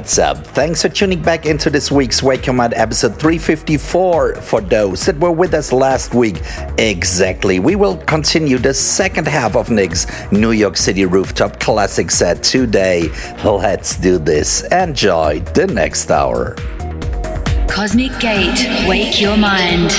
What's up? Thanks for tuning back into this week's Wake Your Mind episode 354. For those that were with us last week, exactly, we will continue the second half of Nick's New York City rooftop classic set today. Let's do this. Enjoy the next hour. Cosmic Gate. Wake your mind.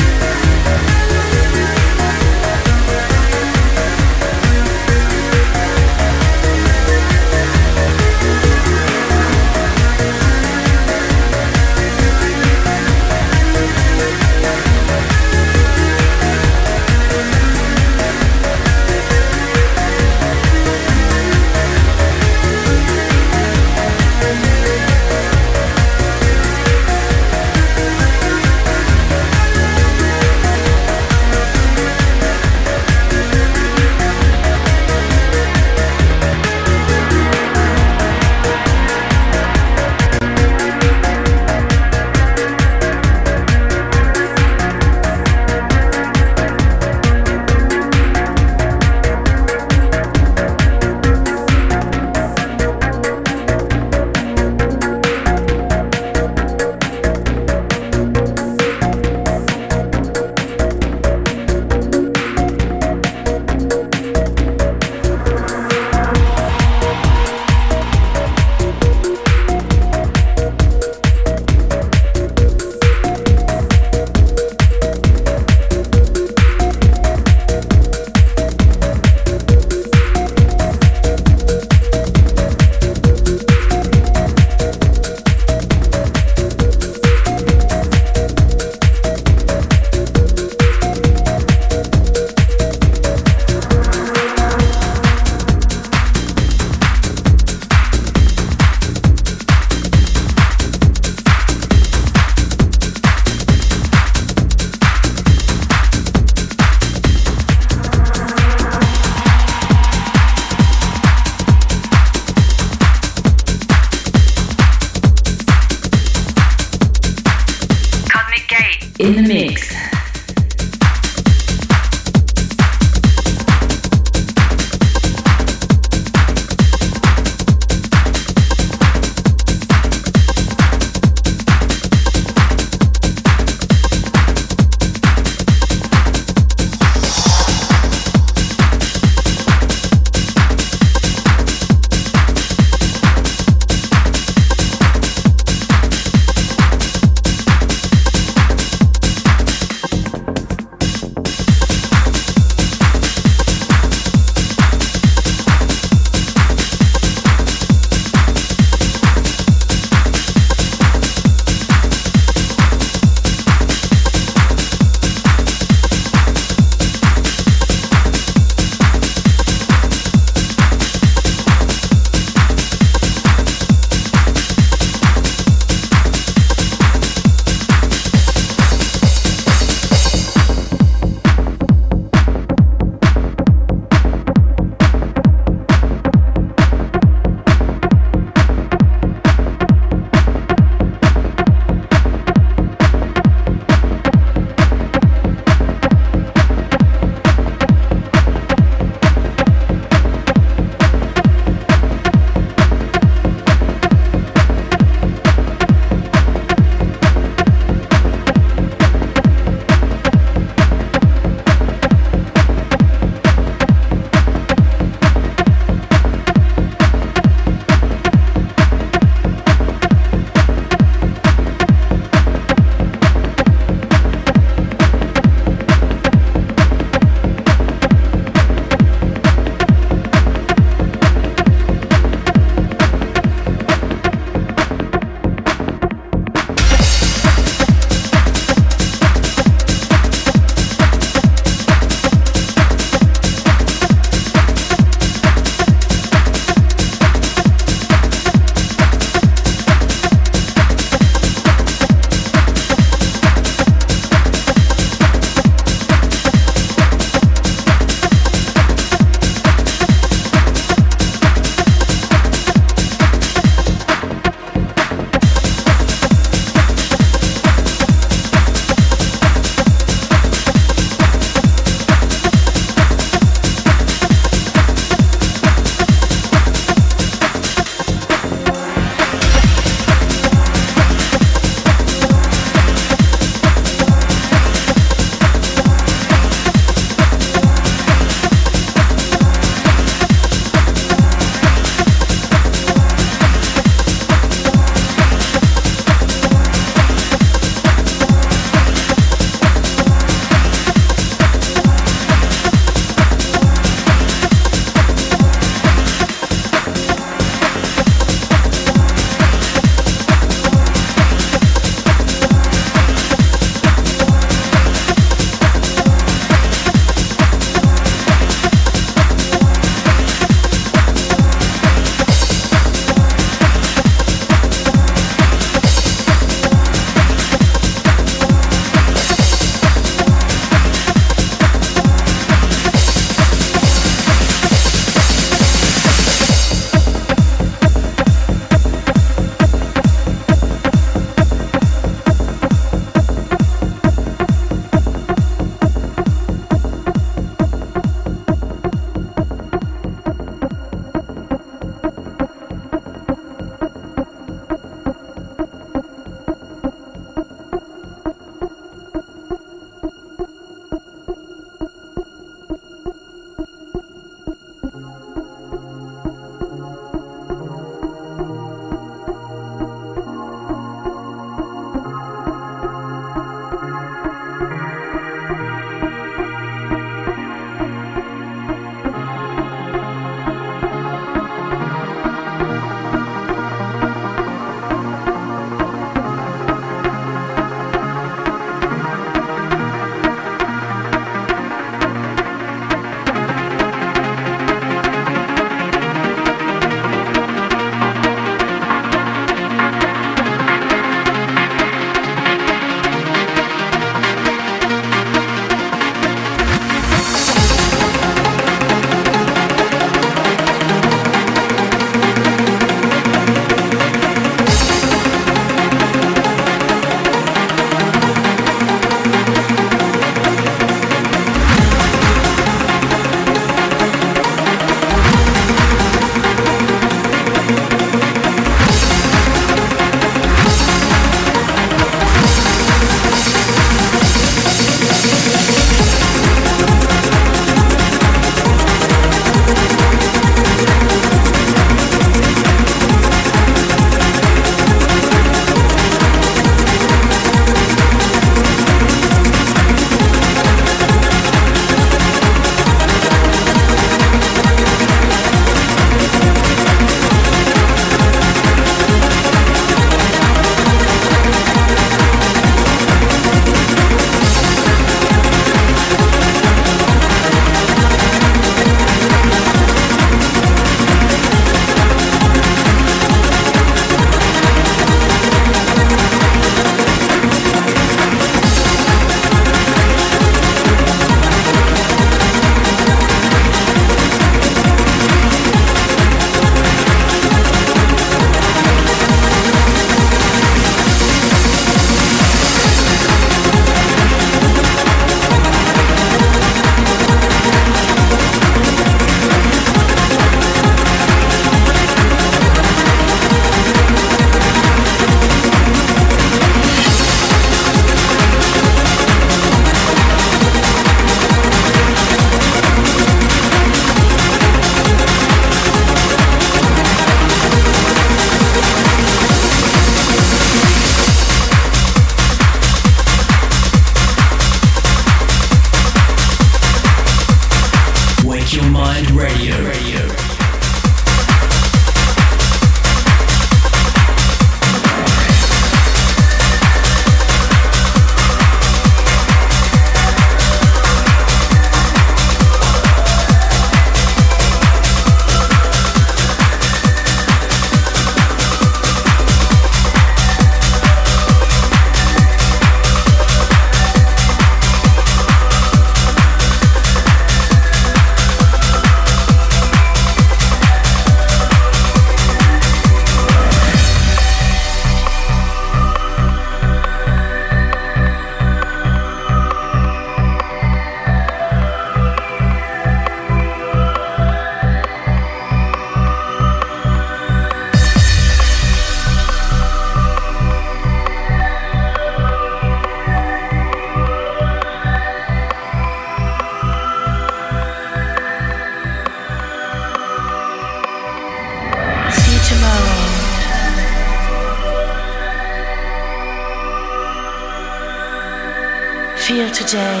Feel today.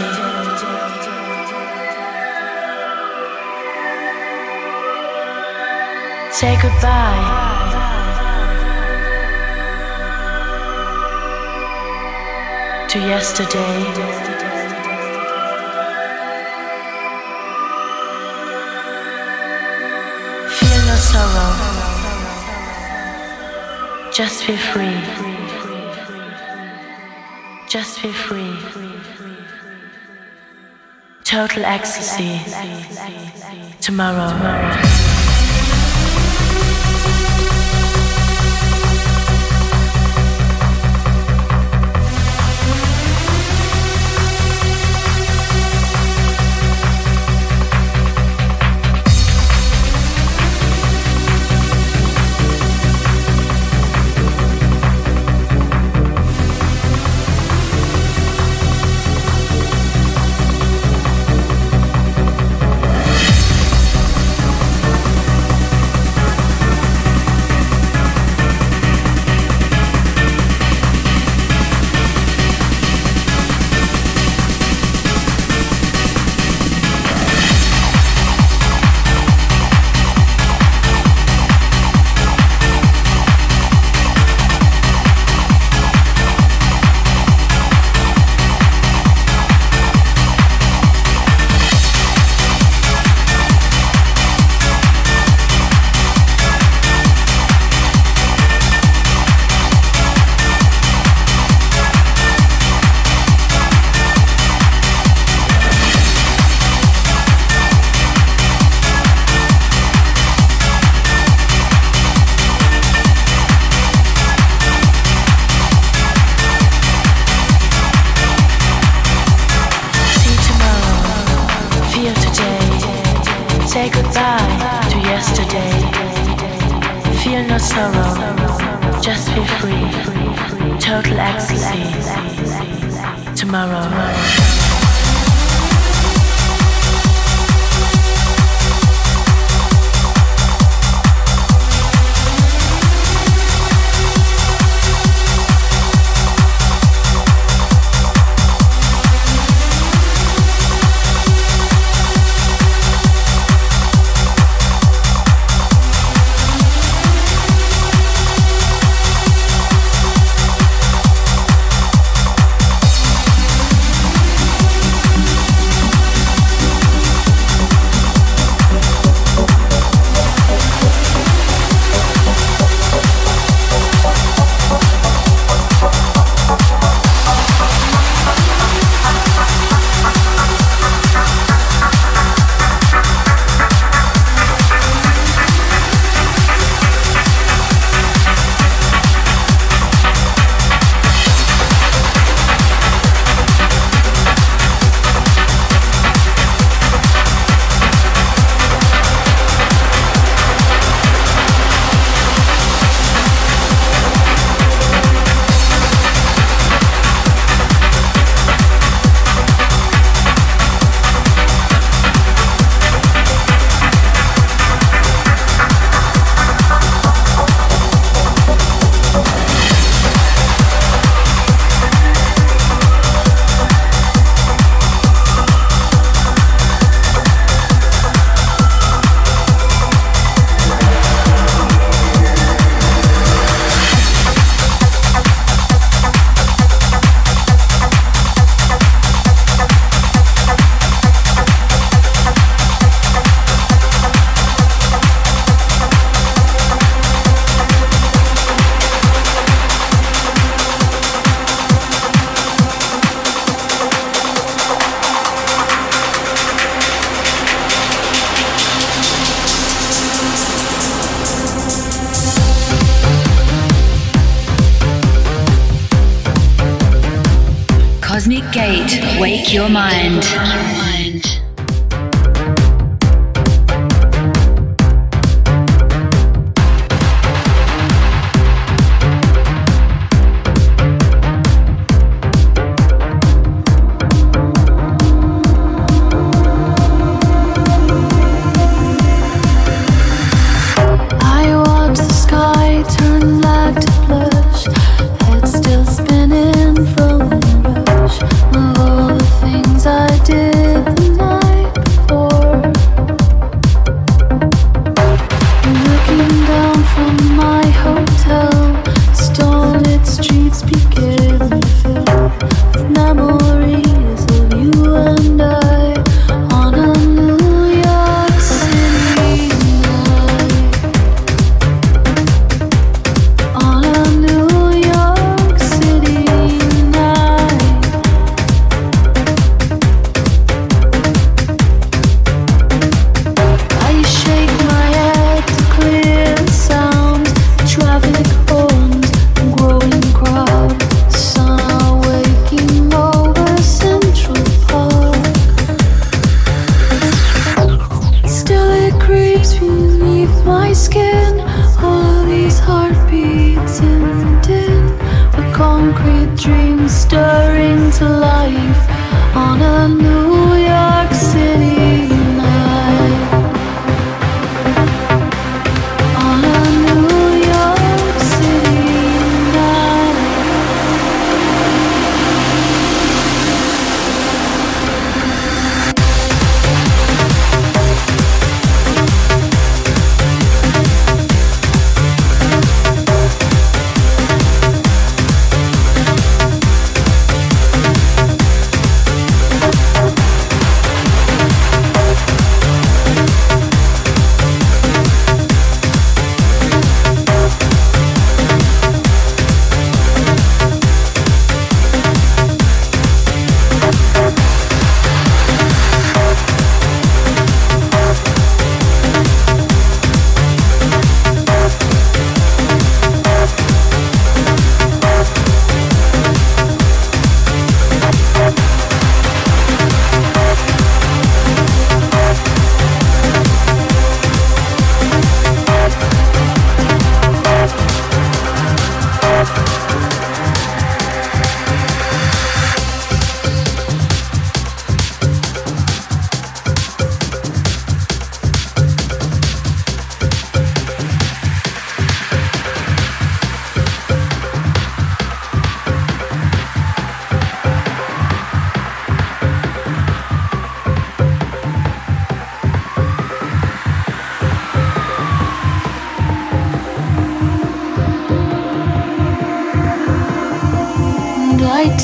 Say goodbye. To yesterday. Feel no sorrow. Just feel free. Just feel free. Total ecstasy. Tomorrow. See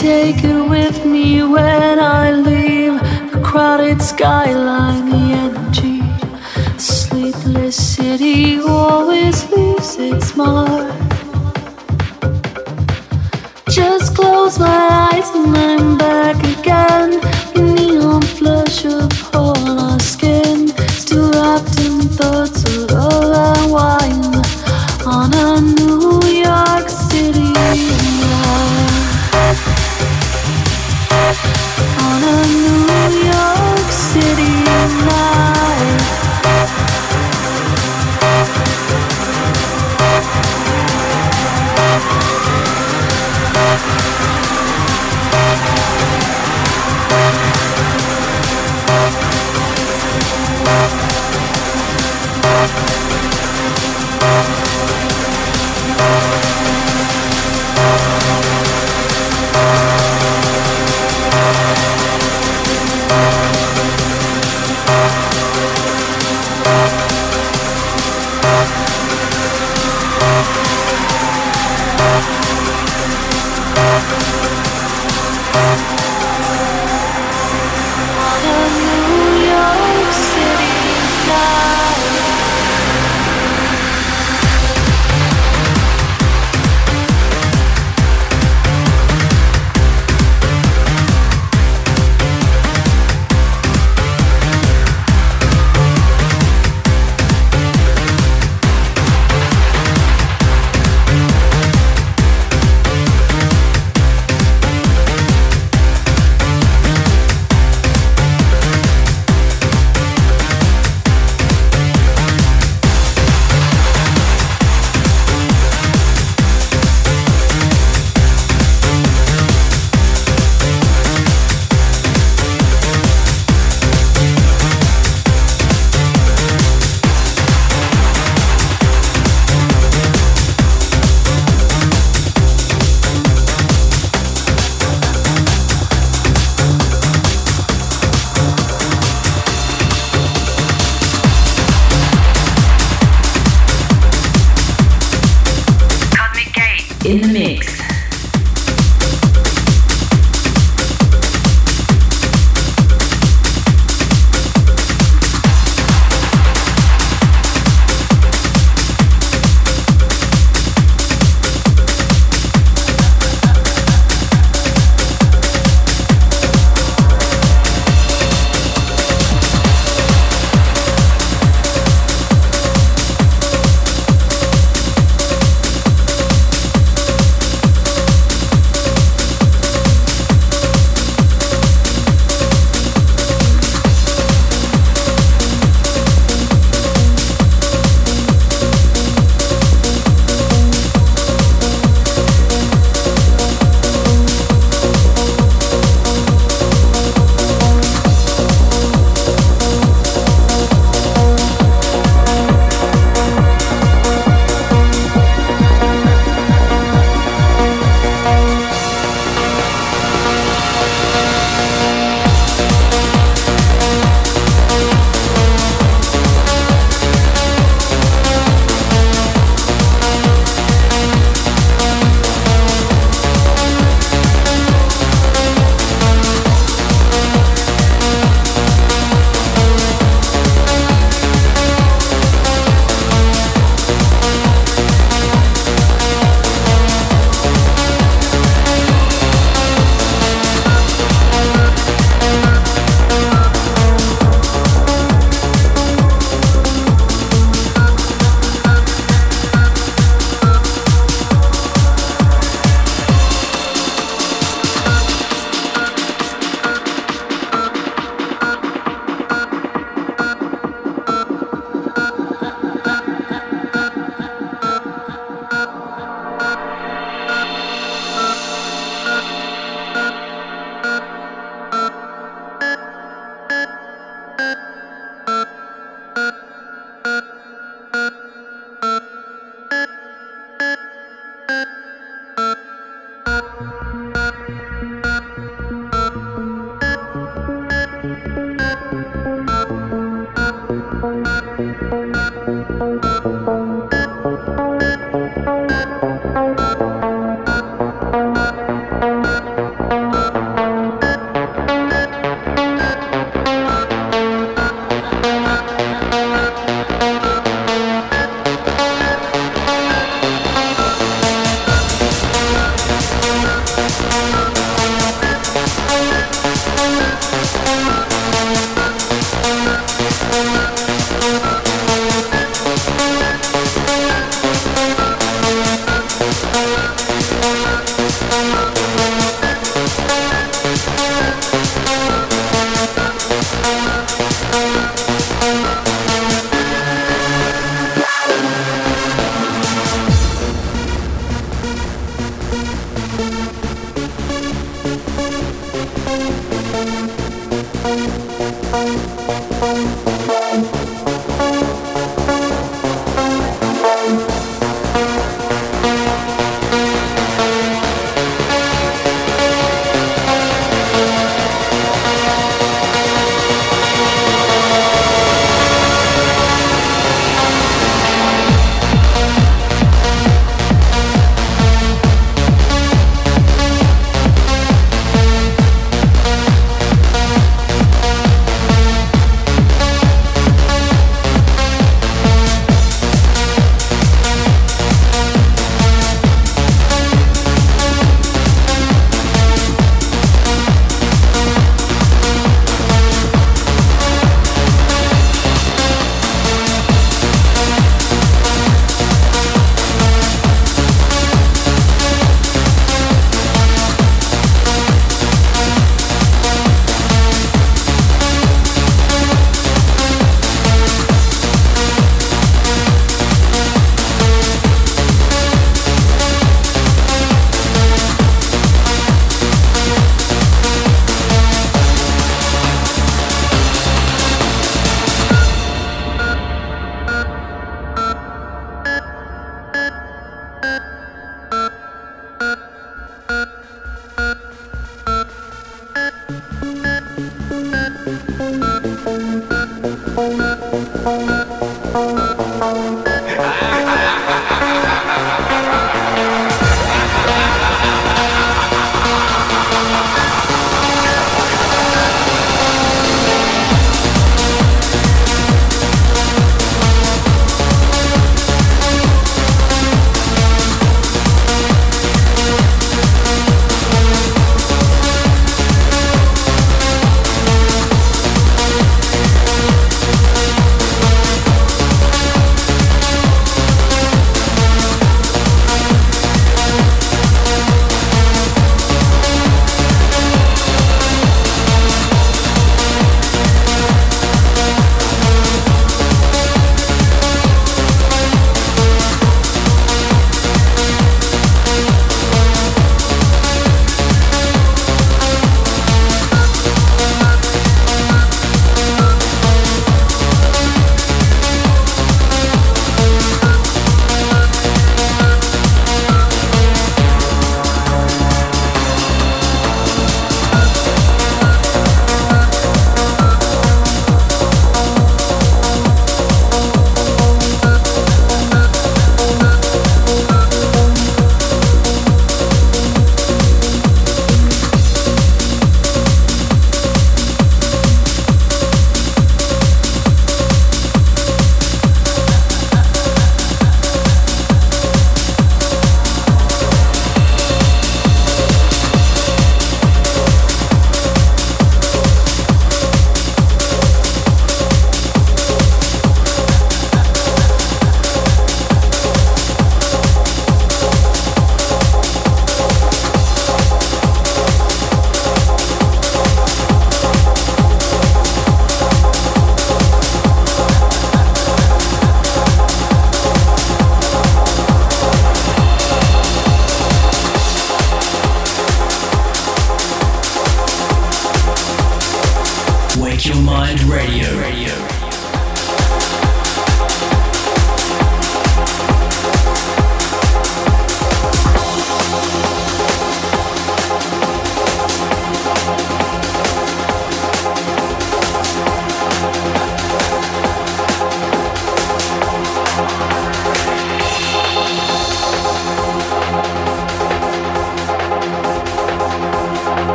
take it with me when I leave the crowded skyline, the energy. The sleepless city always leaves its mark. Just close my eyes and I'm back.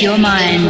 Your mind.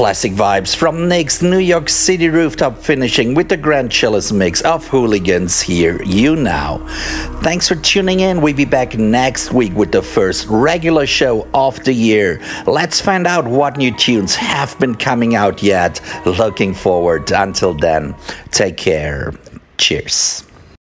Classic vibes from Nick's New York City rooftop finishing with the Grand Chillers mix of Hooligans Here You Now. Thanks for tuning in. We'll be back next week with the first regular show of the year. Let's find out what new tunes have been coming out yet. Looking forward. Until then, take care. Cheers.